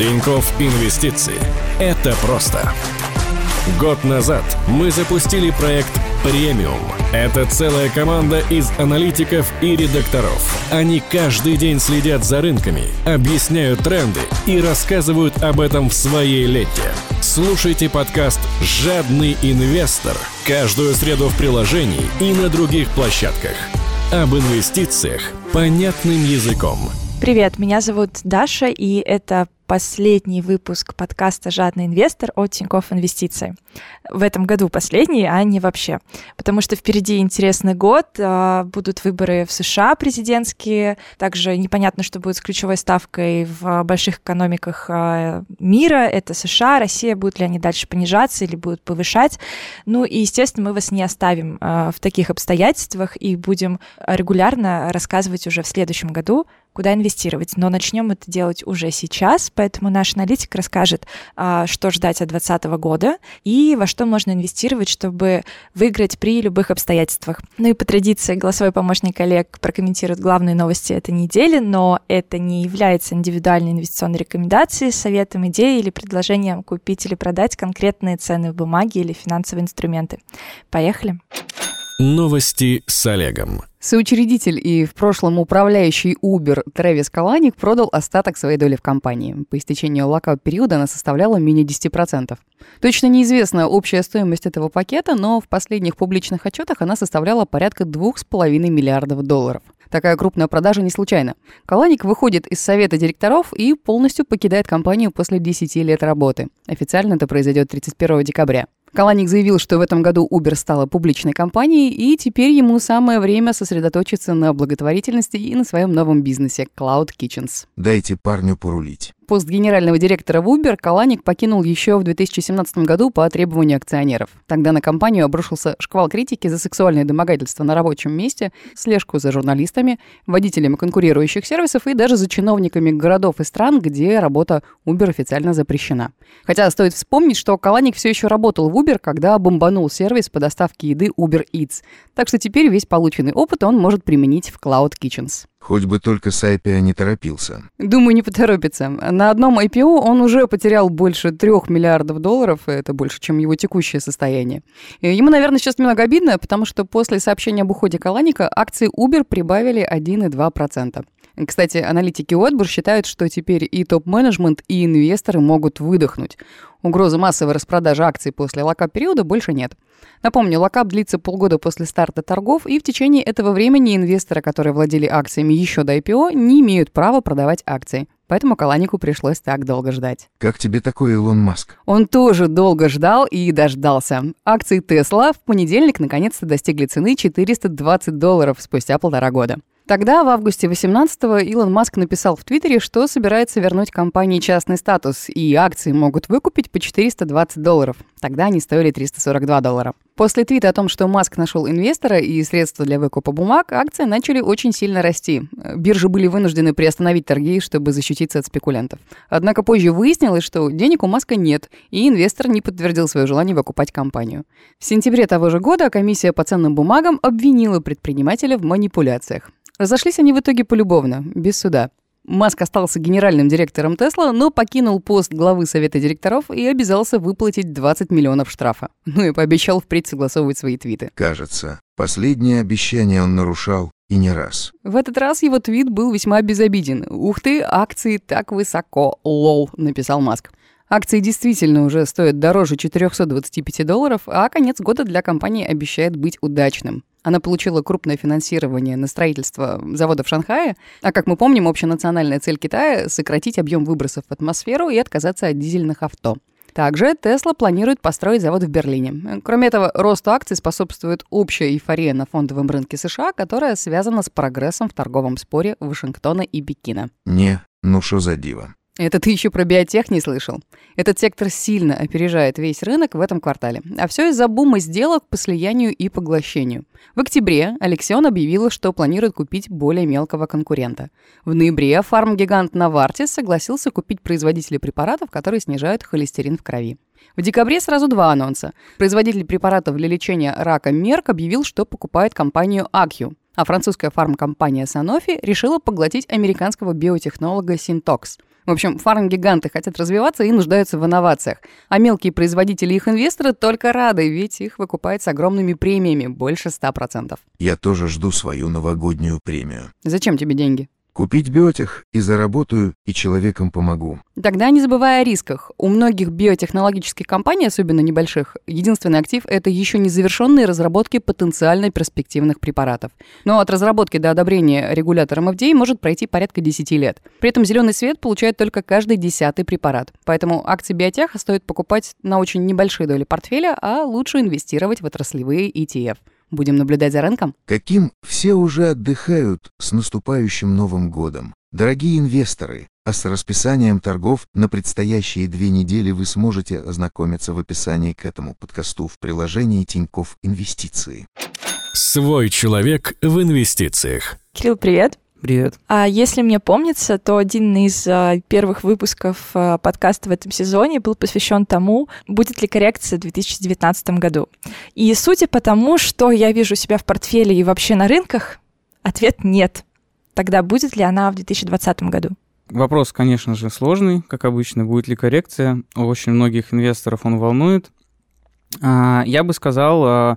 Тиньков Инвестиции. Это просто. Год назад мы запустили проект «Премиум». Это целая команда из аналитиков и редакторов. Они каждый день следят за рынками, объясняют тренды и рассказывают об этом в своей ленте. Слушайте подкаст «Жадный инвестор» каждую среду в приложении и на других площадках. Об инвестициях понятным языком. Привет, меня зовут Даша, и это последний выпуск подкаста «Жадный инвестор» от Тинькофф Инвестиции. В этом году последний, а не вообще. Потому что впереди интересный год, а, будут выборы в США президентские, также непонятно, что будет с ключевой ставкой в больших экономиках а, мира, это США, Россия, будут ли они дальше понижаться или будут повышать. Ну и, естественно, мы вас не оставим а, в таких обстоятельствах и будем регулярно рассказывать уже в следующем году, куда инвестировать. Но начнем это делать уже сейчас, поэтому наш аналитик расскажет, а, что ждать от 2020 года и во что можно инвестировать, чтобы выиграть при любых обстоятельствах. Ну и по традиции голосовой помощник коллег прокомментирует главные новости этой недели, но это не является индивидуальной инвестиционной рекомендацией, советом, идеей или предложением купить или продать конкретные ценные бумаги или финансовые инструменты. Поехали! Новости с Олегом. Соучредитель и в прошлом управляющий Uber Трэвис Каланик продал остаток своей доли в компании. По истечению локаут-периода она составляла менее 10%. Точно неизвестна общая стоимость этого пакета, но в последних публичных отчетах она составляла порядка 2,5 миллиардов долларов. Такая крупная продажа не случайна. Каланик выходит из совета директоров и полностью покидает компанию после 10 лет работы. Официально это произойдет 31 декабря. Каланик заявил, что в этом году Uber стала публичной компанией, и теперь ему самое время сосредоточиться на благотворительности и на своем новом бизнесе Cloud Kitchens. Дайте парню порулить. Пост генерального директора в Uber Каланик покинул еще в 2017 году по требованию акционеров. Тогда на компанию обрушился шквал критики за сексуальное домогательство на рабочем месте, слежку за журналистами, водителями конкурирующих сервисов и даже за чиновниками городов и стран, где работа Uber официально запрещена. Хотя стоит вспомнить, что Каланик все еще работал в Uber, когда бомбанул сервис по доставке еды Uber Eats. Так что теперь весь полученный опыт он может применить в Cloud Kitchens. Хоть бы только с IPO не торопился. Думаю, не поторопится. На одном IPO он уже потерял больше трех миллиардов долларов, это больше, чем его текущее состояние. Ему, наверное, сейчас немного обидно, потому что после сообщения об уходе Каланика акции Uber прибавили 1,2%. Кстати, аналитики Wedbush считают, что теперь и топ-менеджмент, и инвесторы могут выдохнуть. Угрозы массовой распродажи акций после lock-up периода больше нет. Напомню, lock-up длится полгода после старта торгов, и в течение этого времени инвесторы, которые владели акциями еще до IPO, не имеют права продавать акции. Поэтому Каланику пришлось так долго ждать. Как тебе такой Илон Маск? Он тоже долго ждал и дождался. Акции Тесла в понедельник наконец-то достигли цены 420 долларов спустя полтора года. Тогда, в августе 18-го, Илон Маск написал в Твиттере, что собирается вернуть компании частный статус, и акции могут выкупить по 420 долларов. Тогда они стоили 342 доллара. После твита о том, что Маск нашел инвестора и средства для выкупа бумаг, акции начали очень сильно расти. Биржи были вынуждены приостановить торги, чтобы защититься от спекулянтов. Однако позже выяснилось, что денег у Маска нет, и инвестор не подтвердил свое желание выкупать компанию. В сентябре того же года комиссия по ценным бумагам обвинила предпринимателя в манипуляциях. Разошлись они в итоге полюбовно, без суда. Маск остался генеральным директором Тесла, но покинул пост главы совета директоров и обязался выплатить 20 миллионов штрафа. Ну и пообещал впредь согласовывать свои твиты. Кажется, последнее обещание он нарушал и не раз. В этот раз его твит был весьма безобиден. «Ух ты, акции так высоко, лол», — написал Маск. Акции действительно уже стоят дороже 425 долларов, а конец года для компании обещает быть удачным. Она получила крупное финансирование на строительство завода в Шанхае, а, как мы помним, общенациональная цель Китая — сократить объем выбросов в атмосферу и отказаться от дизельных авто. Также Тесла планирует построить завод в Берлине. Кроме этого, росту акций способствует общая эйфория на фондовом рынке США, которая связана с прогрессом в торговом споре Вашингтона и Пекина. Не, ну что за диво. Это ты еще про биотех не слышал? Этот сектор сильно опережает весь рынок в этом квартале. А все из-за бума сделок по слиянию и поглощению. В октябре Алексион объявила, что планирует купить более мелкого конкурента. В ноябре фармгигант Навартис согласился купить производителей препаратов, которые снижают холестерин в крови. В декабре сразу два анонса. Производитель препаратов для лечения рака Мерк объявил, что покупает компанию Акью, а французская фармкомпания Sanofi решила поглотить американского биотехнолога Syntox – В общем, фарм-гиганты хотят развиваться и нуждаются в инновациях. А мелкие производители и их инвесторы только рады, ведь их выкупают с огромными премиями, больше 100%. Я тоже жду свою новогоднюю премию. Зачем тебе деньги? Купить биотех и заработаю, и человеком помогу. Тогда не забывая о рисках. У многих биотехнологических компаний, особенно небольших, единственный актив – это еще не завершенные разработки потенциально перспективных препаратов. Но от разработки до одобрения регулятором FDA может пройти порядка 10 лет. При этом зеленый свет получает только каждый десятый препарат. Поэтому акции биотеха стоит покупать на очень небольшие доли портфеля, а лучше инвестировать в отраслевые ETF. Будем наблюдать за рынком? Каким все уже отдыхают с наступающим Новым годом. Дорогие инвесторы, а с расписанием торгов на предстоящие две недели вы сможете ознакомиться в описании к этому подкасту в приложении Тиньков Инвестиции. Свой человек в инвестициях. Кирилл, привет. Привет. А если мне помнится, то один из а, первых выпусков а, подкаста в этом сезоне был посвящен тому, будет ли коррекция в 2019 году. И судя по тому, что я вижу себя в портфеле и вообще на рынках, ответ нет. Тогда будет ли она в 2020 году? Вопрос, конечно же, сложный, как обычно. Будет ли коррекция? Очень многих инвесторов он волнует. А, я бы сказал,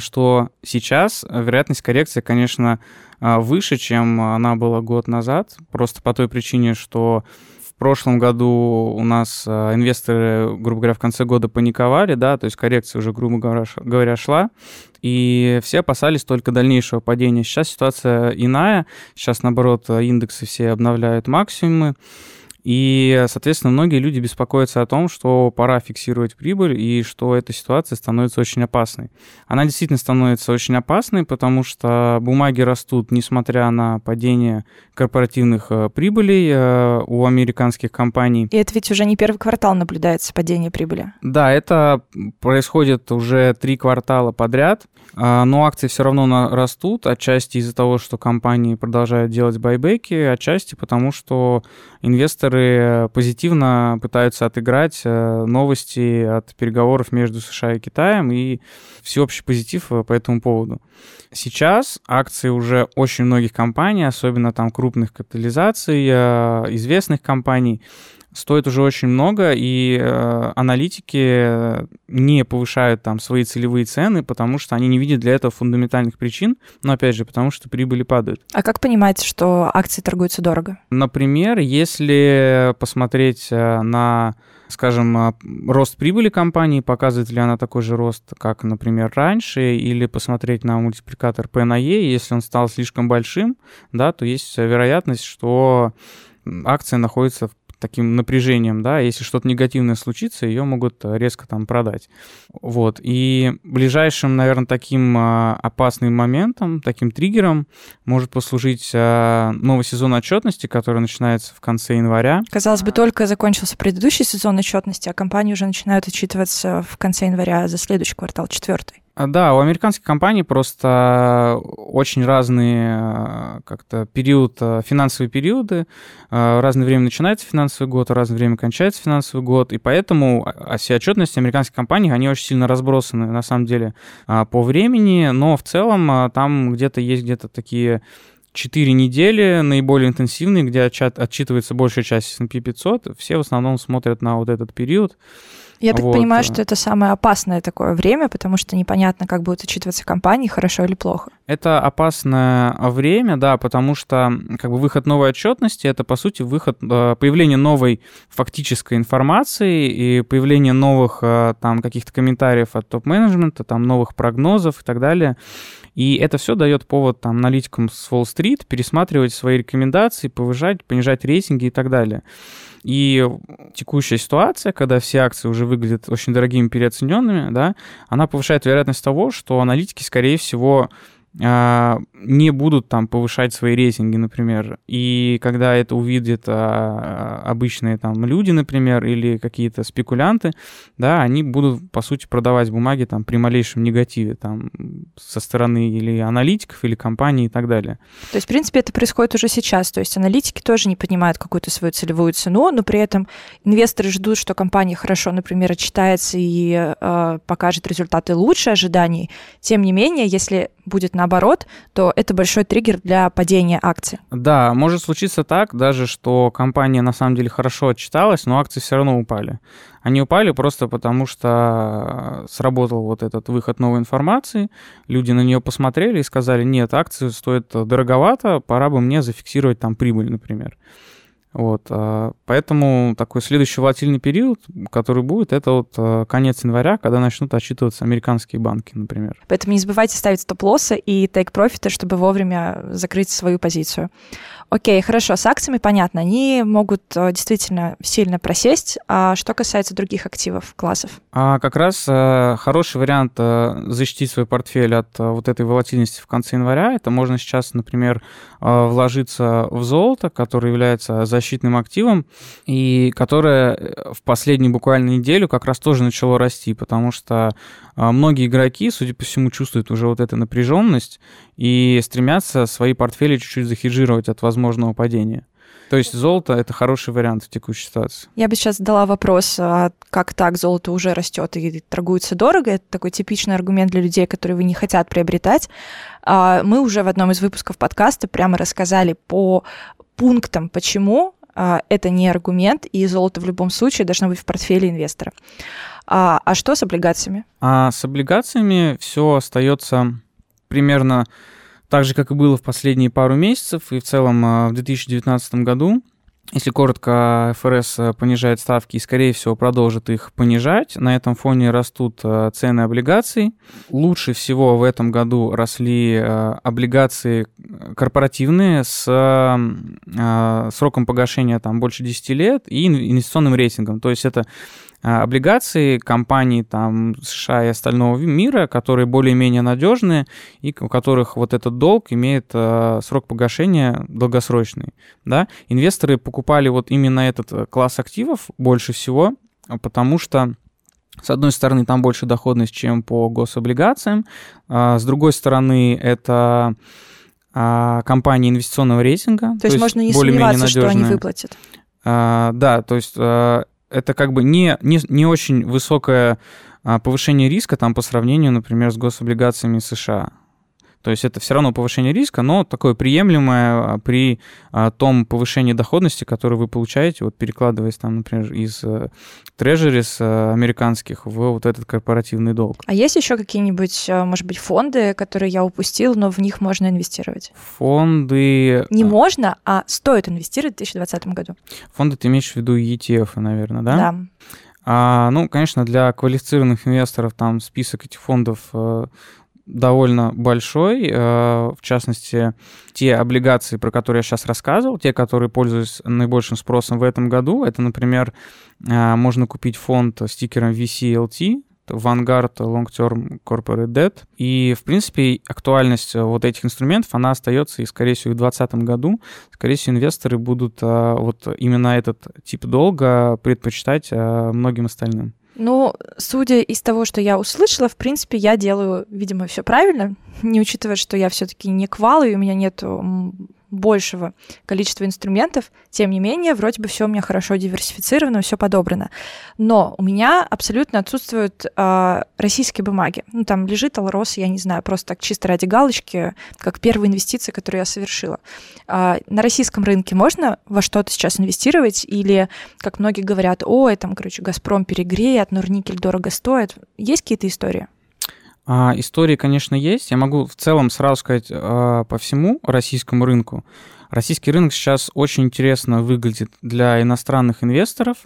что сейчас вероятность коррекции, конечно, а, выше, чем она была год назад, просто по той причине, что в прошлом году у нас а, инвесторы, грубо говоря, в конце года паниковали, да, то есть коррекция уже, грубо говоря, шла, и все опасались только дальнейшего падения. Сейчас ситуация иная, сейчас, наоборот, индексы все обновляют максимумы, и, соответственно, многие люди беспокоятся о том, что пора фиксировать прибыль и что эта ситуация становится очень опасной. Она действительно становится очень опасной, потому что бумаги растут, несмотря на падение корпоративных э, прибылей э, у американских компаний. И это ведь уже не первый квартал наблюдается падение прибыли. Да, это происходит уже три квартала подряд, э, но акции все равно растут, отчасти из-за того, что компании продолжают делать байбеки, отчасти потому, что инвесторы позитивно пытаются отыграть э, новости от переговоров между США и Китаем и всеобщий позитив э, по этому поводу. Сейчас акции уже очень многих компаний, особенно там крупных капитализаций, э, известных компаний, стоит уже очень много, и э, аналитики не повышают там свои целевые цены, потому что они не видят для этого фундаментальных причин, но опять же, потому что прибыли падают. А как понимать, что акции торгуются дорого? Например, если посмотреть э, на скажем, э, рост прибыли компании, показывает ли она такой же рост, как, например, раньше, или посмотреть на мультипликатор P на E, если он стал слишком большим, да, то есть вероятность, что акция находится в таким напряжением, да, если что-то негативное случится, ее могут э, резко там продать. Вот. И ближайшим, наверное, таким а, опасным моментом, таким триггером может послужить а, новый сезон отчетности, который начинается в конце января. Казалось бы, только закончился предыдущий сезон отчетности, а компании уже начинают отчитываться в конце января за следующий квартал, четвертый. А, да, у американских компаний просто очень разные а, как-то период, а, финансовые периоды. В разное время начинается финансовый год, разное время кончается финансовый год, и поэтому все отчетности американских компаний, они очень сильно разбросаны, на самом деле, по времени, но в целом там где-то есть где-то такие четыре недели наиболее интенсивные, где отчитывается большая часть S&P 500. Все в основном смотрят на вот этот период. Я так вот. понимаю, что это самое опасное такое время, потому что непонятно, как будут учитываться компании, хорошо или плохо. Это опасное время, да, потому что как бы выход новой отчетности это по сути выход э, появление новой фактической информации и появление новых э, там каких-то комментариев от топ-менеджмента, там новых прогнозов и так далее. И это все дает повод там аналитикам с Уолл-стрит пересматривать свои рекомендации, повышать, понижать рейтинги и так далее. И текущая ситуация, когда все акции уже выглядят очень дорогими, переоцененными, да, она повышает вероятность того, что аналитики, скорее всего, не будут там повышать свои рейтинги, например. И когда это увидят а, обычные там люди, например, или какие-то спекулянты, да, они будут, по сути, продавать бумаги там при малейшем негативе там со стороны или аналитиков, или компаний и так далее. То есть, в принципе, это происходит уже сейчас. То есть аналитики тоже не понимают какую-то свою целевую цену, но при этом инвесторы ждут, что компания хорошо, например, отчитается и э, покажет результаты лучше ожиданий. Тем не менее, если будет наоборот, то это большой триггер для падения акций. Да, может случиться так даже, что компания на самом деле хорошо отчиталась, но акции все равно упали. Они упали просто потому, что сработал вот этот выход новой информации, люди на нее посмотрели и сказали, нет, акции стоят дороговато, пора бы мне зафиксировать там прибыль, например. Вот, а, поэтому такой следующий волатильный период, который будет, это вот а, конец января, когда начнут отчитываться американские банки, например. Поэтому не забывайте ставить стоп-лоссы и тейк-профиты, чтобы вовремя закрыть свою позицию. Окей, хорошо, с акциями понятно, они могут а, действительно сильно просесть. А что касается других активов, классов? А как раз э, хороший вариант э, защитить свой портфель от э, вот этой волатильности в конце января, это можно сейчас, например, вложиться в золото, которое является защитным активом, и которое в последнюю буквально неделю как раз тоже начало расти, потому что многие игроки, судя по всему, чувствуют уже вот эту напряженность и стремятся свои портфели чуть-чуть захеджировать от возможного падения. То есть золото это хороший вариант в текущей ситуации. Я бы сейчас задала вопрос, а как так золото уже растет и торгуется дорого? Это такой типичный аргумент для людей, которые вы не хотят приобретать. А мы уже в одном из выпусков подкаста прямо рассказали по пунктам, почему а, это не аргумент, и золото в любом случае должно быть в портфеле инвестора. А, а что с облигациями? А с облигациями все остается примерно так же, как и было в последние пару месяцев и в целом а, в 2019 году. Если коротко, ФРС а, понижает ставки и, скорее всего, продолжит их понижать. На этом фоне растут а, цены облигаций. Лучше всего в этом году росли облигации корпоративные с сроком погашения там больше 10 лет и инвестиционным рейтингом. То есть это облигации компаний там США и остального мира, которые более-менее надежные и у которых вот этот долг имеет э, срок погашения долгосрочный. Да? Инвесторы покупали вот именно этот э, класс активов больше всего, потому что с одной стороны, там больше доходность, чем по гособлигациям. С другой стороны, это компании инвестиционного рейтинга. То, то есть можно не сомневаться, что они выплатят. А, да, то есть это как бы не, не, не очень высокое а, повышение риска там по сравнению, например, с гособлигациями США. То есть это все равно повышение риска, но такое приемлемое а, при а, том повышении доходности, которое вы получаете, вот перекладываясь там, например, из трежерис э, американских в вот этот корпоративный долг. А есть еще какие-нибудь, может быть, фонды, которые я упустил, но в них можно инвестировать? Фонды... Не можно, а стоит инвестировать в 2020 году. Фонды ты имеешь в виду ETF, наверное, да? Да. А, ну, конечно, для квалифицированных инвесторов там список этих фондов э, довольно большой. Э, в частности, те облигации, про которые я сейчас рассказывал, те, которые пользуются наибольшим спросом в этом году, это, например, э, можно купить фонд с тикером VCLT, Vanguard Long Term Corporate Debt. И, в принципе, актуальность вот этих инструментов, она остается и, скорее всего, в 2020 году. Скорее всего, инвесторы будут э, вот именно этот тип долга предпочитать многим остальным. Ну, судя из того, что я услышала, в принципе, я делаю, видимо, все правильно, не учитывая, что я все-таки не квал, и у меня нет большего количества инструментов, тем не менее, вроде бы все у меня хорошо диверсифицировано, все подобрано. Но у меня абсолютно отсутствуют э, российские бумаги. Ну, там лежит Алрос, я не знаю, просто так чисто ради галочки, как первая инвестиция, которую я совершила. Э, на российском рынке можно во что-то сейчас инвестировать? Или, как многие говорят, ой, там, короче, Газпром перегреет, Норникель дорого стоит. Есть какие-то истории? А, истории, конечно, есть. Я могу в целом сразу сказать а, по всему российскому рынку. Российский рынок сейчас очень интересно выглядит для иностранных инвесторов.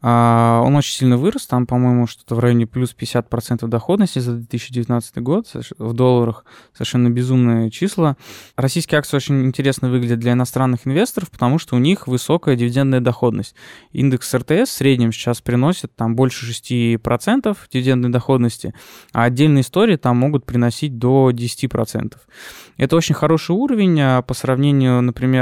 А, он очень сильно вырос, там, по-моему, что-то в районе плюс 50% доходности за 2019 год в долларах. Совершенно безумные числа. Российские акции очень интересно выглядят для иностранных инвесторов, потому что у них высокая дивидендная доходность. Индекс РТС в среднем сейчас приносит там больше 6% дивидендной доходности, а отдельные истории там могут приносить до 10%. Это очень хороший уровень а, по сравнению, например,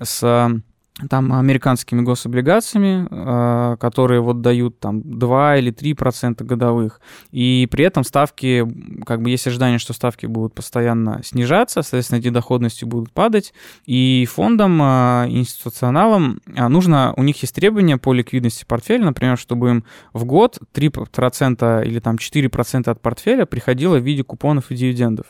с там американскими гособлигациями, а, которые вот дают там 2 или 3 процента годовых, и при этом ставки, как бы есть ожидание, что ставки будут постоянно снижаться, соответственно, эти доходности будут падать, и фондам, а, институционалам нужно, у них есть требования по ликвидности портфеля, например, чтобы им в год 3 процента или там 4 процента от портфеля приходило в виде купонов и дивидендов.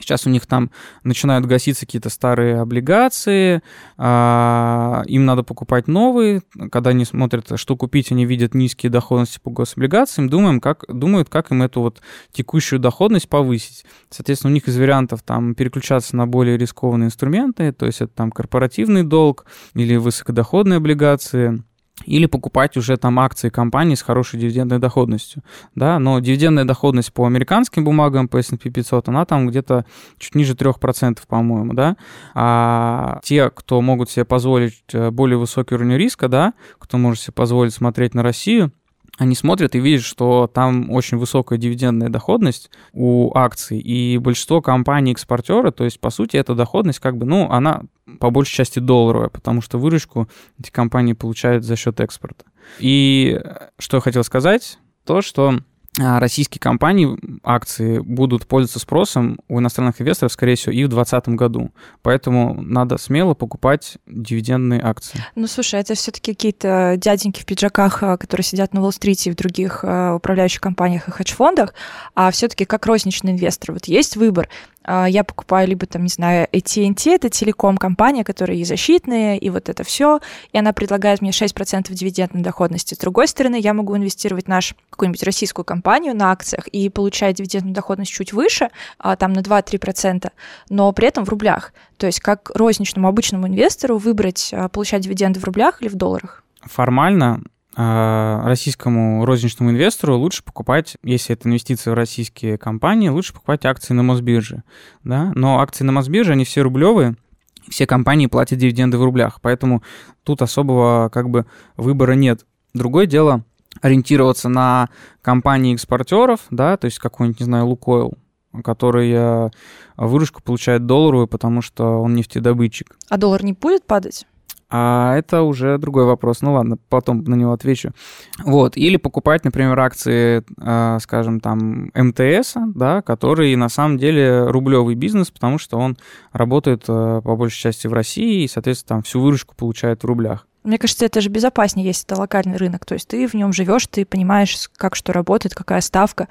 Сейчас у них там начинают гаситься какие-то старые облигации, а, им надо покупать новые. Когда они смотрят, что купить, они видят низкие доходности по гособлигациям, думаем, как, думают, как им эту вот текущую доходность повысить. Соответственно, у них из вариантов там переключаться на более рискованные инструменты, то есть это там корпоративный долг или высокодоходные облигации – или покупать уже там акции компании с хорошей дивидендной доходностью, да, но дивидендная доходность по американским бумагам, по S&P 500, она там где-то чуть ниже 3%, по-моему, да, а те, кто могут себе позволить э, более высокий уровень риска, да, кто может себе позволить смотреть на Россию, они смотрят и видят, что там очень высокая дивидендная доходность у акций, и большинство компаний-экспортеры, то есть, по сути, эта доходность как бы, ну, она по большей части долларовая, потому что выручку эти компании получают за счет экспорта. И что я хотел сказать, то, что российские компании, акции будут пользоваться спросом у иностранных инвесторов, скорее всего, и в 2020 году. Поэтому надо смело покупать дивидендные акции. Ну, слушай, это все-таки какие-то дяденьки в пиджаках, а, которые сидят на Уолл-стрите и в других а, управляющих компаниях и хедж-фондах, а все-таки как розничный инвестор. Вот есть выбор. А, я покупаю либо там, не знаю, AT&T, это телеком-компания, которая и защитная, и вот это все, и она предлагает мне 6% дивидендной доходности. С другой стороны, я могу инвестировать в нашу какую-нибудь российскую компанию на акциях и получать дивидендную доходность чуть выше, а, там на 2-3%, но при этом в рублях. То есть как розничному обычному инвестору выбрать, а, получать дивиденды в рублях или в долларах? Формально российскому розничному инвестору лучше покупать, если это инвестиции в российские компании, лучше покупать акции на Мосбирже. Да? Но акции на Мосбирже, они все рублевые, все компании платят дивиденды в рублях, поэтому тут особого как бы выбора нет. Другое дело ориентироваться на компании-экспортеров, да, то есть какой-нибудь, не знаю, Лукойл, который э, выручку получает долларовую, потому что он нефтедобытчик. А доллар не будет падать? А это уже другой вопрос. Ну ладно, потом на него отвечу. Вот. Или покупать, например, акции, а, скажем, там, МТС, да, который на самом деле рублевый бизнес, потому что он работает а, по большей части в России и, соответственно, там всю выручку получает в рублях. Мне кажется, это же безопаснее, если это локальный рынок. То есть ты в нем живешь, ты понимаешь, как что работает, какая ставка.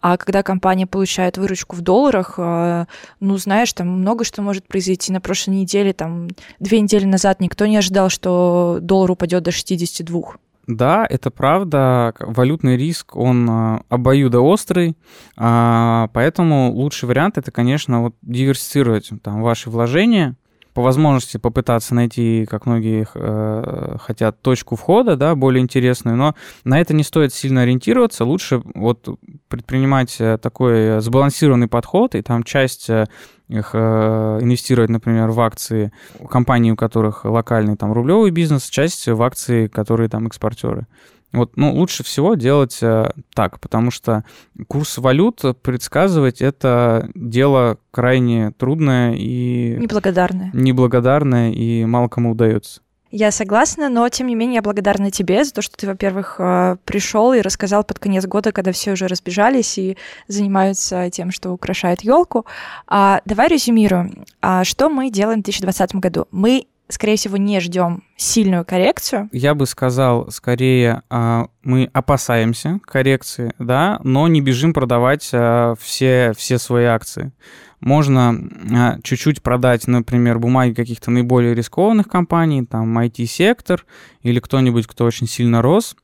А когда компания получает выручку в долларах, э, ну, знаешь, там много что может произойти. На прошлой неделе, там, две недели назад никто не ожидал, что доллар упадет до 62. Да, это правда. Валютный риск, он э, обоюдоострый, а, поэтому лучший вариант это, конечно, вот диверсифицировать там ваши вложения, по возможности попытаться найти, как многие э, хотят, точку входа, да, более интересную, но на это не стоит сильно ориентироваться, лучше вот предпринимать э, такой сбалансированный подход, и там часть э, их э, инвестировать, например, в акции компаний, у которых локальный там рублевый бизнес, часть в акции, которые там экспортеры. Вот, ну, лучше всего делать э, так, потому что курс валют предсказывать это дело крайне трудное и... Неблагодарное. Неблагодарное и мало кому удается. Я согласна, но тем не менее я благодарна тебе за то, что ты, во-первых, э, пришел и рассказал под конец года, когда все уже разбежались и занимаются тем, что украшают елку. А, давай резюмируем. А, что мы делаем в 2020 году? Мы скорее всего, не ждем сильную коррекцию. Я бы сказал, скорее, а, мы опасаемся коррекции, да, но не бежим продавать а, все, все свои акции. Можно а, чуть-чуть продать, например, бумаги каких-то наиболее рискованных компаний, там IT-сектор или кто-нибудь, кто очень сильно рос,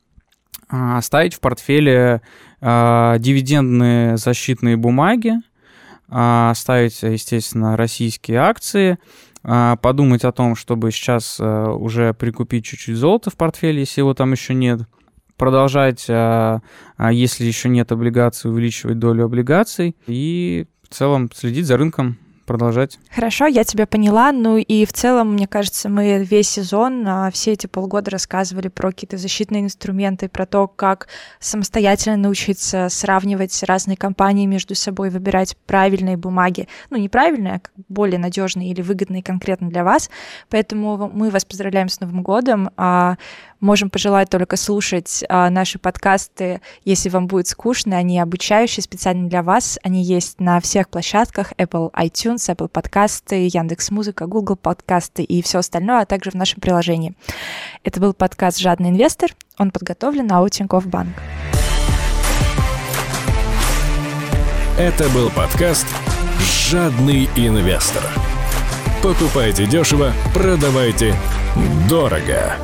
оставить в портфеле дивидендные защитные бумаги, оставить, естественно, российские акции, подумать о том, чтобы сейчас э, уже прикупить чуть-чуть золота в портфеле, если его там еще нет, продолжать, а, а, если еще нет облигаций, увеличивать долю облигаций. И в целом следить за рынком продолжать. Хорошо, я тебя поняла. Ну и в целом, мне кажется, мы весь сезон, а, все эти полгода рассказывали про какие-то защитные инструменты, про то, как самостоятельно научиться сравнивать разные компании между собой, выбирать правильные бумаги. Ну, не правильные, а более надежные или выгодные конкретно для вас. Поэтому мы вас поздравляем с Новым годом. А, можем пожелать только слушать а, наши подкасты, если вам будет скучно. Они обучающие специально для вас. Они есть на всех площадках Apple iTunes, Apple подкасты, Яндекс Музыка, Google подкасты и все остальное, а также в нашем приложении. Это был подкаст «Жадный инвестор». Он подготовлен на Тинькофф Банк. Это был подкаст Жадный инвестор. Покупайте дешево, продавайте дорого.